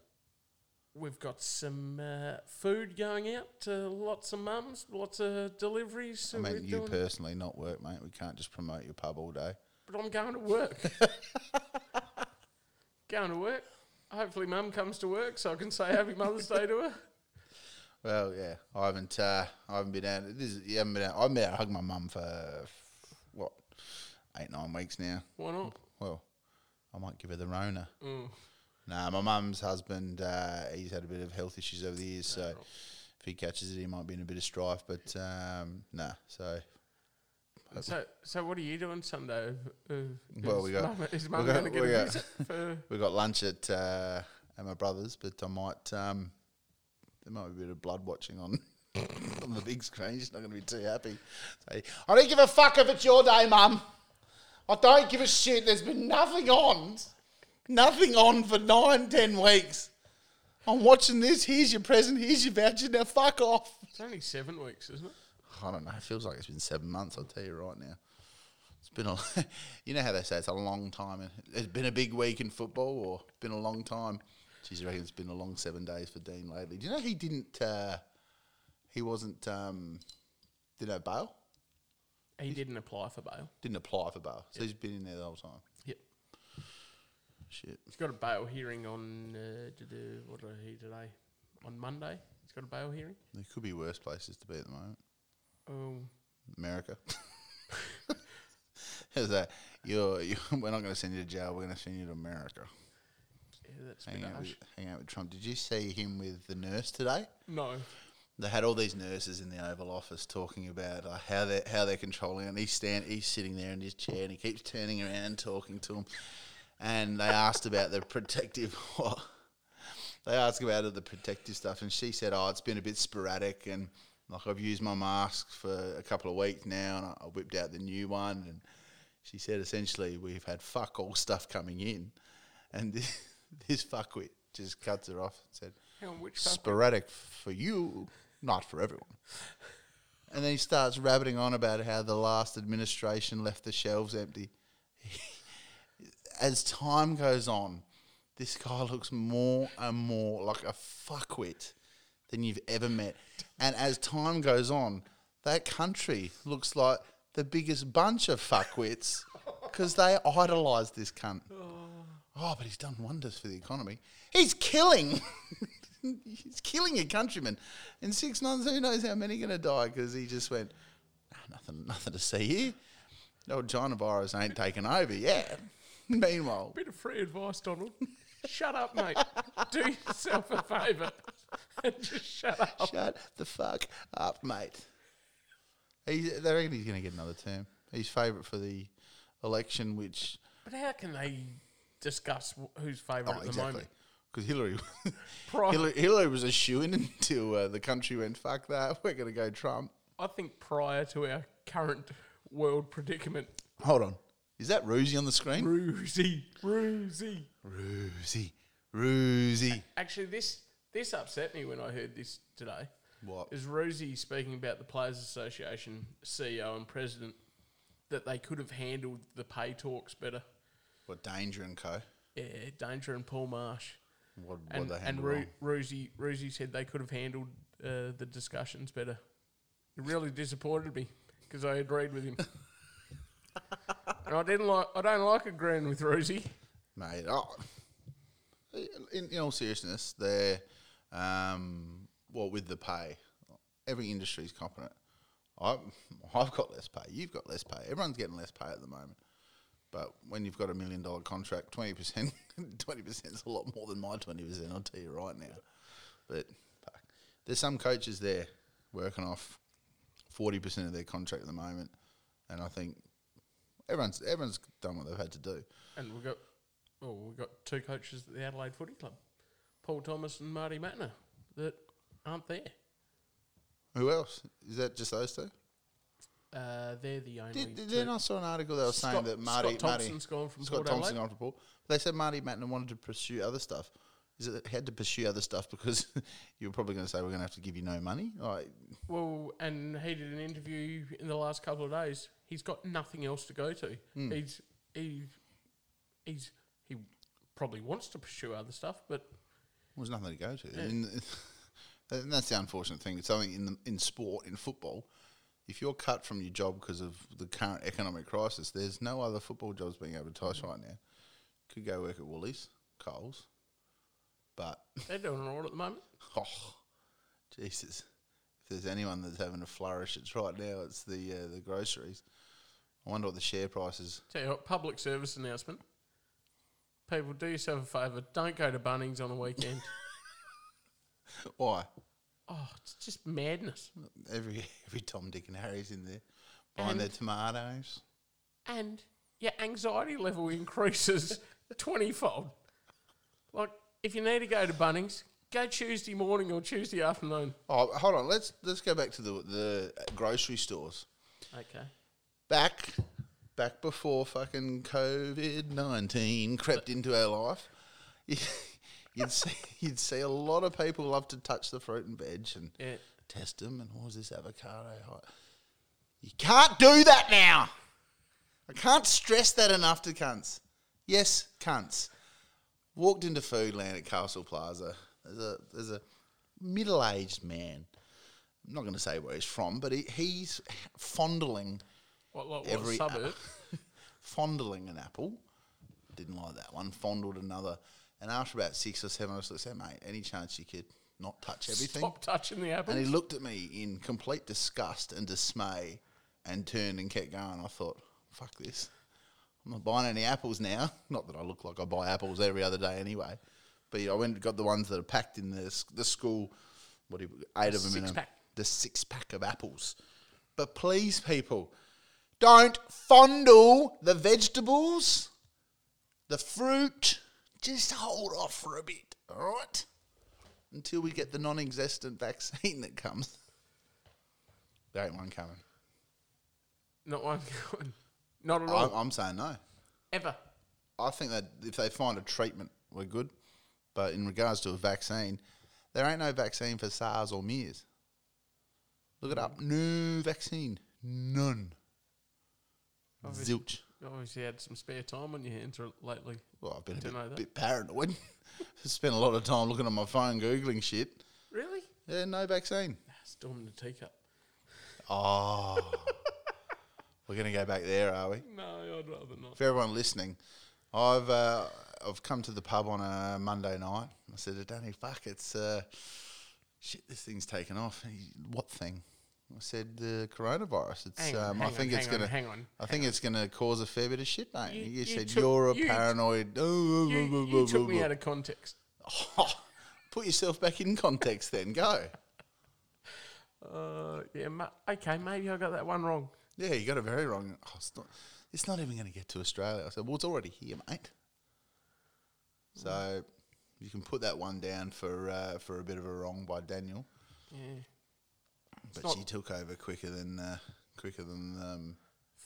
we've got some uh, food going out to lots of mums, lots of deliveries. So I mean, you personally, not work, mate. We can't just promote your pub all day. but I'm going to work. going to work. Hopefully, mum comes to work so I can say Happy Mother's Day to her. Well, yeah, I haven't. Uh, I haven't been out. This is, you haven't been out. I've been out hugging my mum for eight nine weeks now. Why not? Well, I might give her the Rona. Mm. Nah, my mum's husband, uh, he's had a bit of health issues over the years, so if he catches it, he might be in a bit of strife. But um, nah, so So, so what are you doing Sunday? Uh, Well, we got- mum, is mum got- going to get we a got- visit? For, we got lunch at uh, at my brother's, but I might um, there might be a bit of blood watching on on the big screen. She's not going to be too happy. Say, I don't give a fuck if it's your day, mum. I don't give a shit. There's been nothing on, nothing on for nine, ten weeks. I'm watching this. Here's your present. Here's your voucher. Now fuck off. it's only seven weeks, isn't it? I don't know. It feels like it's been seven months. I'll tell you right now. It's been a, you know how they say it's a long time. It's been a big week in football, or it's been a long time. Geez, I reckon it's been a long seven days for Dean lately. Do you know he didn't? Uh, he wasn't. Um, didn't have bail. He didn't apply for bail. Didn't apply for bail, so he's been in there the whole time. Yep. Shit. He's got a bail hearing on uh, d- d- what did I hear today? On Monday. He's got a bail hearing. There could be worse places to be at the moment. Um, America. How's that? You're, you we're not going to send you to jail. We're going to send you to America. yeah, that's a Hang out, with, hang out with Trump. Did you see him with the nurse today? No. They had all these nurses in the Oval Office talking about uh, how they how they're controlling it. And he's stand he's sitting there in his chair and he keeps turning around talking to them. And they asked about the protective what? They asked about the protective stuff, and she said, "Oh, it's been a bit sporadic, and like I've used my mask for a couple of weeks now, and I I whipped out the new one." And she said, essentially, we've had fuck all stuff coming in, and this, this fuckwit just cuts her off and said, Hang on, which sporadic for you, not for everyone. And then he starts rabbiting on about how the last administration left the shelves empty. As time goes on, this guy looks more and more like a fuckwit than you've ever met. And as time goes on, that country looks like the biggest bunch of fuckwits because they idolise this cunt. Oh. oh, but he's done wonders for the economy. He's killing. he's killing your countrymen. In six months, who knows how many are going to die because he just went, "Ah, nothing, nothing to see here. No, China virus ain't taken over yet. Meanwhile, Bit of free advice, Donald. shut up, mate. Do yourself a favour and just shut up. shut the fuck up, mate. He, they reckon he's going to get another term. He's favourite for the election, which But how can they discuss who's favourite oh, at the exactly moment? Because Hillary, Hillary, Hillary was a shoe in until uh, the country went fuck that. We're going to go Trump. I think prior to our current world predicament, Hold on, is that Roosie on the screen? Roosie, Roosie. Roosie, Roosie. Actually, this this upset me when I heard this today. What? Is Rosie speaking about the Players Association CEO and president that they could have handled the pay talks better? What Danger and Co. Yeah, Danger and Paul Marsh. What, what And, they and handle Ro- wrong? Rosie, Rosie said they could have handled uh, the discussions better. It really disappointed me because I agreed with him. and I didn't like. I don't like agreeing with Rosie. mate. Oh, in, in all seriousness, they're um, well with the pay. Every industry is competent. I, I've got less pay. You've got less pay. Everyone's getting less pay at the moment. But when you've got a million dollar contract, twenty percent, twenty percent is a lot more than my twenty percent. I'll tell you right now. But fuck, there's some coaches there working off forty percent of their contract at the moment, and I think everyone's everyone's done what they've had to do. And we've got, oh, we've got two coaches at the Adelaide Footy Club, Paul Thomas and Marty Mattner, that aren't there. Who else? Is that just those two? Uh, they're the only. Did, did then I saw an article that was saying that Marty Scott Marty Thompson's gone from Scott Port Thompson gone to Port. They said Marty Mattner wanted to pursue other stuff. Is it had to pursue other stuff because you were probably going to say we're going to have to give you no money? Like, Well, and he did an interview in the last couple of days. He's got nothing else to go to. Hmm. He's he he's he probably wants to pursue other stuff, but there's nothing to go to. And and that's the unfortunate thing. It's something in the, in sport, in football. If you're cut from your job because of the current economic crisis, there's no other football jobs being advertised right now. Could go work at Woolies, Coles, but they're doing all right at the moment. Oh, Jesus! If there's anyone that's having a flourish, it's right now. It's the uh, the groceries. I wonder what the share price is. Tell you what, public service announcement. People, do yourself a favour. Don't go to Bunnings on a weekend. Why? Oh, it's just madness. Every every Tom, Dick, and Harry's in there buying And- their tomatoes. And your anxiety level increases twenty-fold. Like, if you need to go to Bunnings, go Tuesday morning or Tuesday afternoon. Oh, hold on. Let's let's go back to the the grocery stores. Okay. Back back before fucking COVID nineteen crept into our life. You'd see you'd see a lot of people love to touch the fruit and veg and Yeah. test them and oh, what was this avocado? Oh, You can't do that now. I can't stress that enough to cunts. Yes, cunts. Walked into Foodland at Castle Plaza. There's a there's a middle aged man. I'm not going to say where he's from, but he, he's fondling What, what every suburb? fondling an apple. Didn't like that one. Fondled another. And after about six or seven, I was like, "Say, mate, any chance you could not touch everything?" Stop touching the apples. And he looked at me in complete disgust and dismay and turned and kept going. I thought, fuck this. I'm not buying any apples now. Not that I look like I buy apples every other day anyway. But I went and got the ones that are packed in the, the school, what do you, eight of them in a, the six pack of apples. But please, people, don't fondle the vegetables, the fruit. Just hold off for a bit, all right? Until we get the non existent vaccine that comes. There ain't one coming. Not one going. Not at I'm, all. I'm saying no. Ever. I think that if they find a treatment, we're good. But in regards to a vaccine, there ain't no vaccine for SARS or MERS. Look it up. No vaccine. None. Obviously- Zilch. Obviously, had some spare time on your hands lately. Well, I've been a Didn't know bit, that. bit paranoid. Spent a lot of time looking at my phone, Googling shit. Really? Yeah, no vaccine. Storm in the teacup. Oh. we're going to go back there, are we? No, I'd rather not. For everyone listening, I've uh, I've come to the pub on a Monday night. I said to Danny, "Fuck, it's uh, shit. This thing's taken off." He, what thing? I said the coronavirus. It's. Hang on, um, I hang think on, it's hang on, gonna. hang on, I think it's gonna cause a fair bit of shit, mate. You- You, you said took- you're a you- paranoid. You, you took me out of context. Put yourself back in context, then go. Uh, yeah, ma- okay, maybe I got that one wrong. Yeah, you got it very wrong. Oh, it's not. It's not even going to get to Australia. I said, well, it's already here, mate. So you can put that one down for uh, for a bit of a wrong by Daniel, Yeah. But she took over quicker than uh, quicker than um,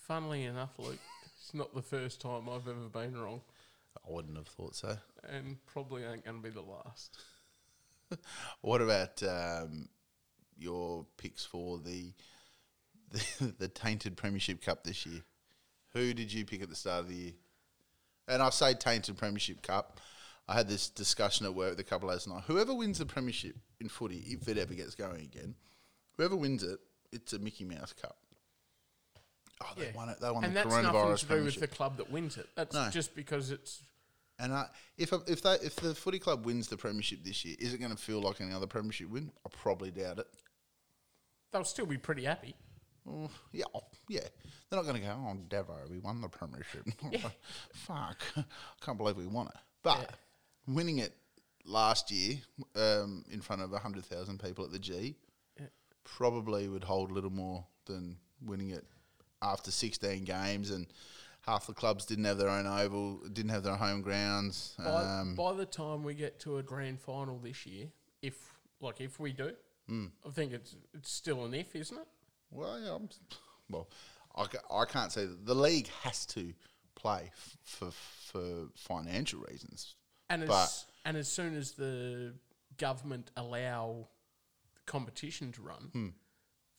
Funnily enough, Luke, it's not the first time I've ever been wrong, I wouldn't have thought so. and probably ain't going to be the last. What about um, your picks for the, the the tainted Premiership Cup this year? Who did you pick at the start of the year? And I say tainted Premiership Cup. I had this discussion at work with a couple of last night. Whoever wins the Premiership in footy, if it ever gets going again, whoever wins it, it's a Mickey Mouse Cup. Oh, they Yeah. won it. They won and the that's nothing coronavirus to do with Premiership. the club that wins it. That's No. just because it's And I, if if they, if the footy club wins the premiership this year, is it going to feel like any other premiership win? I probably doubt it. they'll still be pretty happy. Oh, yeah, oh, yeah. They're not going to go, oh, Devo, we won the premiership. Fuck, I can't believe we won it. But winning it last year um, in front of 100,000 people at the G probably would hold a little more than winning it after 16 games and half the clubs didn't have their own oval, didn't have their home grounds. By, Um, by the time we get to a grand final this year, if like if we do, Hmm. I think it's it's still an if, isn't it? Well, yeah, I'm, well, I, I can't say that the league has to play f- for for financial reasons. And as and as soon as the government allow competition to run,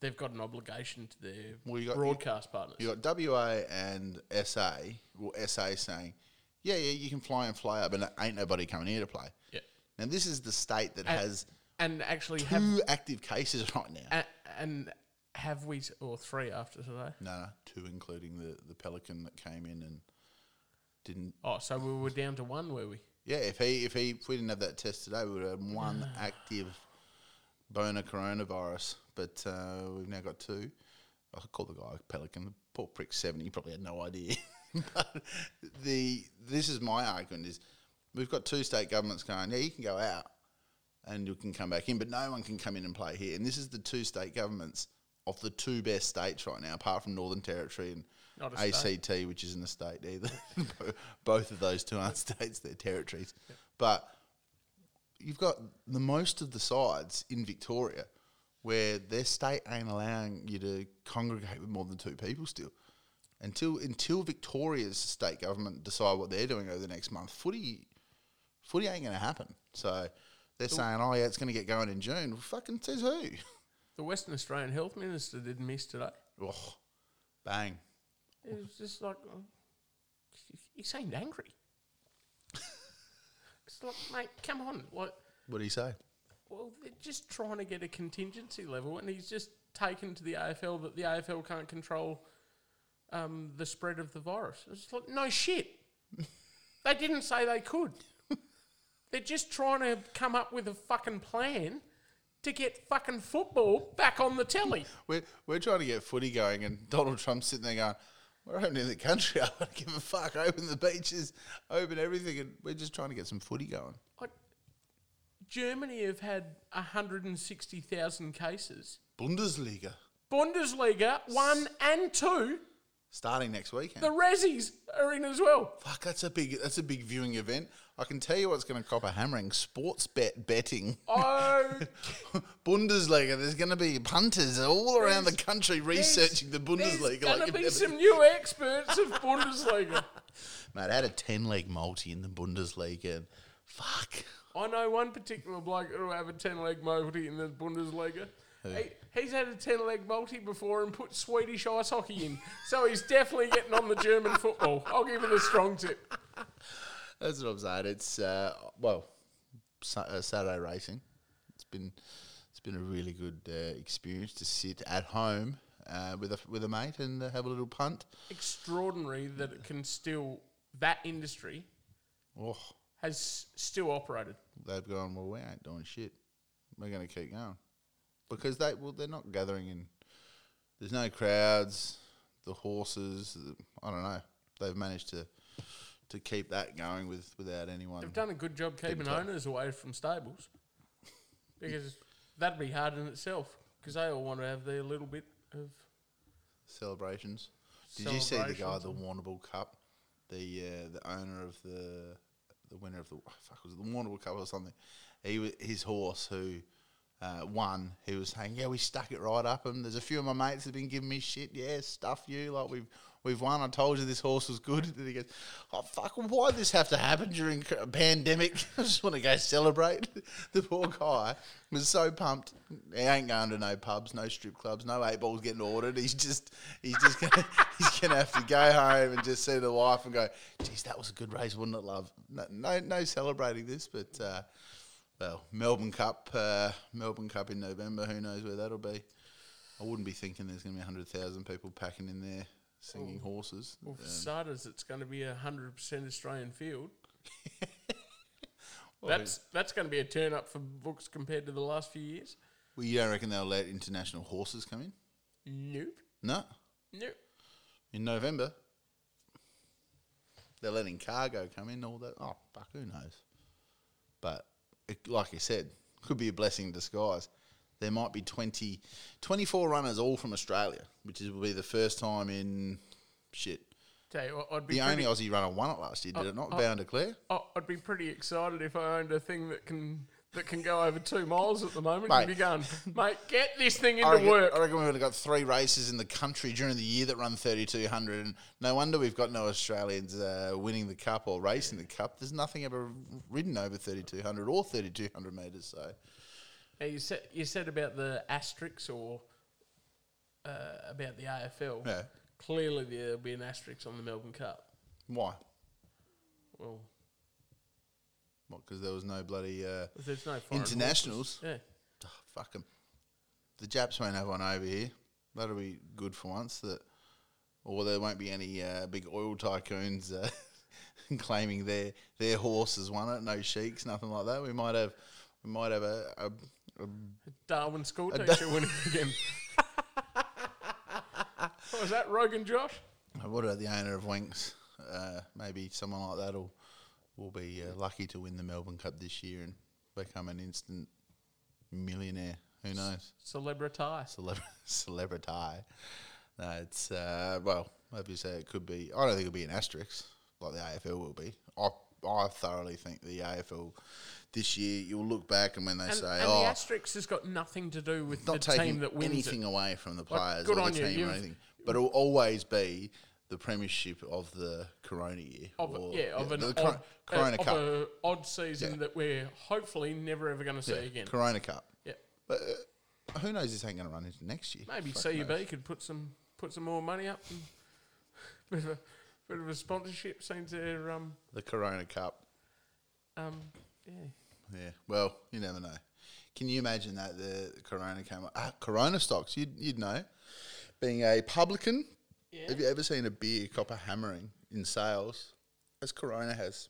they've got an obligation to their Hmm. Well, you got- broadcast partners. You got WA and SA, well, SA saying, yeah, yeah, you can fly and fly up, but ain't nobody coming here to play. yeah, Now this is the state that and, has and actually two have active cases right now. and, and have we or three after today? no, no, two, including the the pelican that came in and didn't. Oh, so we were down to one, were we? Yeah, if he if he if we didn't have that test today, we would have had one active bona coronavirus. But uh, we've now got two. I call the guy pelican. The poor prick seventy. He probably had no idea. but the this is my argument: is we've got two state governments going. Yeah, you can go out and you can come back in, but no one can come in and play here. And this is the two state governments of the two best states right now, apart from Northern Territory and Not a state. ACT, which isn't a state either. Both of those two aren't states; they're territories. But you've got the most of the sides in Victoria where their state ain't allowing you to congregate with more than two people still. Until until Victoria's state government decide what they're doing over the next month, footy footy ain't going to happen. So they're saying, oh yeah, it's going to get going in June. Well, fucking says who? The Western Australian Health Minister did miss today. Oh, bang. It was just like, oh, he seemed angry. It's like, mate, come on. What? What do you say? well, they're just trying to get a contingency level, and he's just taken to the AFL that the AFL can't control um, the spread of the virus. It's like, no shit. they didn't say they could. They're just trying to come up with a fucking plan to get fucking football back on the telly. We're, we're trying to get footy going, and Donald Trump's sitting there going, We're opening the country. I don't give a fuck. Open the beaches, open everything, and we're just trying to get some footy going. Like, Germany have had 160,000 cases. Bundesliga Bundesliga, one and two. starting next weekend. The Rezzies are in as well. Fuck, that's a big that's a big viewing event. I can tell you what's going to cop a hammering: sports bet betting. Oh, Bundesliga. There's going to be punters all around the country researching the Bundesliga. There's going to be some new experts of Bundesliga. Mate, I had a ten leg multi in the Bundesliga. And fuck. I know one particular bloke that'll have a 10 leg multi in the Bundesliga. He, he's had a 10 leg multi before and put Swedish ice hockey in. So he's definitely getting on the German football. I'll give him a strong tip. That's what I'm saying. It's uh, well, uh, Saturday racing. It's been it's been a really good uh, experience to sit at home uh, with a with a mate and uh, have a little punt. Extraordinary that it can still, that industry Oh, has still operated. they've gone. Well, we ain't doing shit. We're going to keep going because they well they're not gathering in. There's no crowds. The horses. the- I don't know. They've managed to to keep that going with without anyone. They've done a good job keeping owners away from stables because that'd be hard in itself because they all want to have their little bit of. celebrations. Did you see the guy, Celebrations the Warrnambool Cup, the uh, the owner of the the winner of the oh, fuck was it the Warrnambool Cup or something? He his horse who uh, won. He was saying, "Yeah, we stuck it right up him." There's a few of my mates have been giving me shit. Yeah, stuff you like we've we've won. I told you this horse was good. And he goes, "Oh fuck, why this have to happen during a pandemic? I just want to go celebrate." the poor guy was so pumped. He ain't going to no pubs, no strip clubs, no eight balls getting ordered. He's just he's just gonna he's gonna have to go home and just see the wife and go, "Geez, that was a good race, wasn't it, love?" No, no, no celebrating this, but. Uh, well, Melbourne Cup, uh, Melbourne Cup in November. Who knows where that'll be? I wouldn't be thinking there's going to be hundred thousand people packing in there singing horses. Well, for starters, it's going to be a hundred percent Australian field. well, That's that's going to be a turn up for books compared to the last few years. well, you don't reckon they'll let international horses come in? Nope, No, nope. in November. They're letting cargo come in. All that. Oh fuck, who knows? But it, like you said, could be a blessing in disguise. There might be 20, 24 runners all from Australia, which is, will be the first time in shit Tell you what, I'd be The only Aussie runner won it last year, did Oh, it not? Bound to oh, I'd be pretty excited if I owned a thing that can that can go over two miles at the moment. Mate. and be going, mate, get this thing I into reckon, work. I reckon we would have got three races in the country during the year that run 3,200. And no wonder we've got no Australians uh, winning the cup or racing the cup. There's nothing ever ridden over 3,200 or 3,200 metres. So Now, you said you said about the asterisks or uh, about the AFL. Yeah. Clearly, there'll be an asterisk on the Melbourne Cup. why? Well, Because there was no bloody uh, there's no foreign internationals. horses. Oh, fuck 'em. The Japs won't have one over here. That'll be good for once. That, or there won't be any uh, big oil tycoons uh, claiming their their horses won it. No sheiks, nothing like that. We might have we might have a, a, Yeah, Darwin school teacher winning again. what was that, Rogan Josh? what about the owner of Winx? Uh, maybe someone like that will will be uh, lucky to win the Melbourne Cup this year and become an instant millionaire. Who knows? Celebrity. Celebr- celebrity. No, it's uh, well, obviously it could be. I don't think it'll be an asterisk like the AFL will be. I I thoroughly think the AFL this year you'll look back and when they And, say, and oh, the asterisk has got nothing to do with not the team taking that wins anything it. away from the players good or the team or you've- anything, but it'll always be the premiership of the Corona year. Of, or- yeah, of an the odd, Corona uh, Cup. of a odd season Yeah. that we're hopefully never ever going to see Yeah, again. Corona Cup. Yeah, But uh, who knows? This ain't going to run into next year. maybe Fuck CUB knows. could put some put some more money up and bit of a bit of a sponsorship seems to um The Corona Cup. um yeah. Yeah. Well, you never know. Can you imagine that the Corona came up? Ah, Corona stocks. You'd you'd know. Being a publican, Yeah. have you ever seen a beer copper hammering in sales, as Corona has?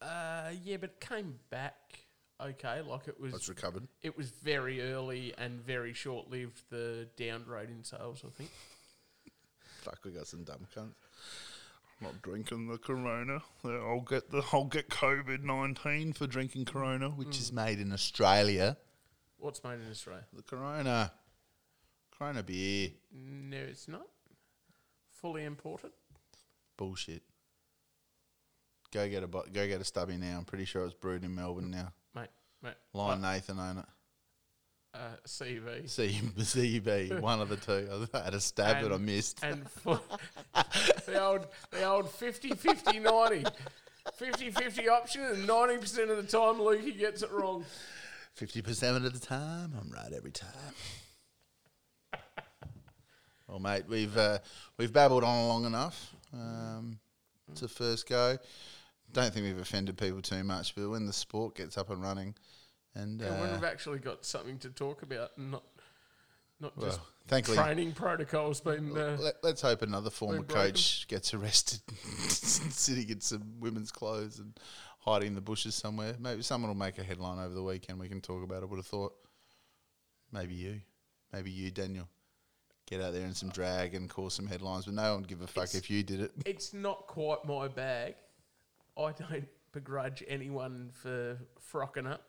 Uh yeah, but it came back okay. Like it was It's recovered. it was very early and very short lived the downgrade in sales, I think. Fuck, we got some dumb cunts. Not drinking the Corona. I'll get the I'll get COVID nineteen for drinking Corona. Which is made in Australia. What's made in Australia? The Corona. Corona beer. No, it's not. Fully imported. Bullshit. Go get a bo- go get a stubby now. I'm pretty sure it's brewed in Melbourne now. Mate, mate. Lion Nathan own it. Uh, CV. C CB, one of the two. I had a stab, but I missed. and fu- the old the old 50 50 90 50 50 option and 90% of the time Lukey gets it wrong Fifty percent of the time, I'm right every time. well, mate, we've uh, we've babbled on long enough. Um, it's a first go. Don't think we've offended people too much, but when the sport gets up and running, and when uh, we've actually got something to talk about and not not just well, thankfully, training protocols being uh, let, us hope another former coach gets arrested, sitting in some women's clothes and hiding in the bushes somewhere. Maybe someone will make a headline over the weekend. We can talk about it. Would have thought. Maybe you, maybe you, Daniel. Get out there in some drag and cause some headlines, but no one would give a fuck It's- if you did it. it's not quite my bag I don't begrudge anyone for frocking up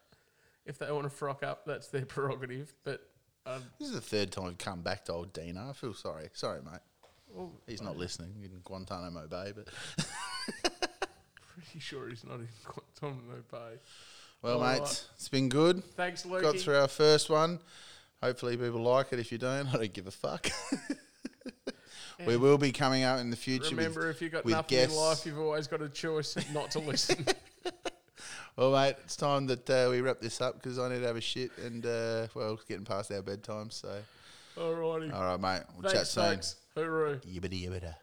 if they want to frock up that's their prerogative but um, This is the third time we've come back to old Dino. I feel sorry. Sorry, mate. well, He's not listening in Guantanamo Bay, but pretty sure he's not in Guantanamo Bay well, All mate, right. it's been good. thanks Got through our first one. Hopefully, people like it. If you don't, I don't give a fuck. we will be coming out in the future. Remember, with, if you've got nothing guests. in life, you've always got a choice not to listen. Well, mate, it's time that uh, we wrap this up because I need to have a shit and uh, well, it's getting past our bedtime. So, Alrighty. all right, mate, we'll thanks, chat soon. thanks. Hooroo. Yibbity yibbida.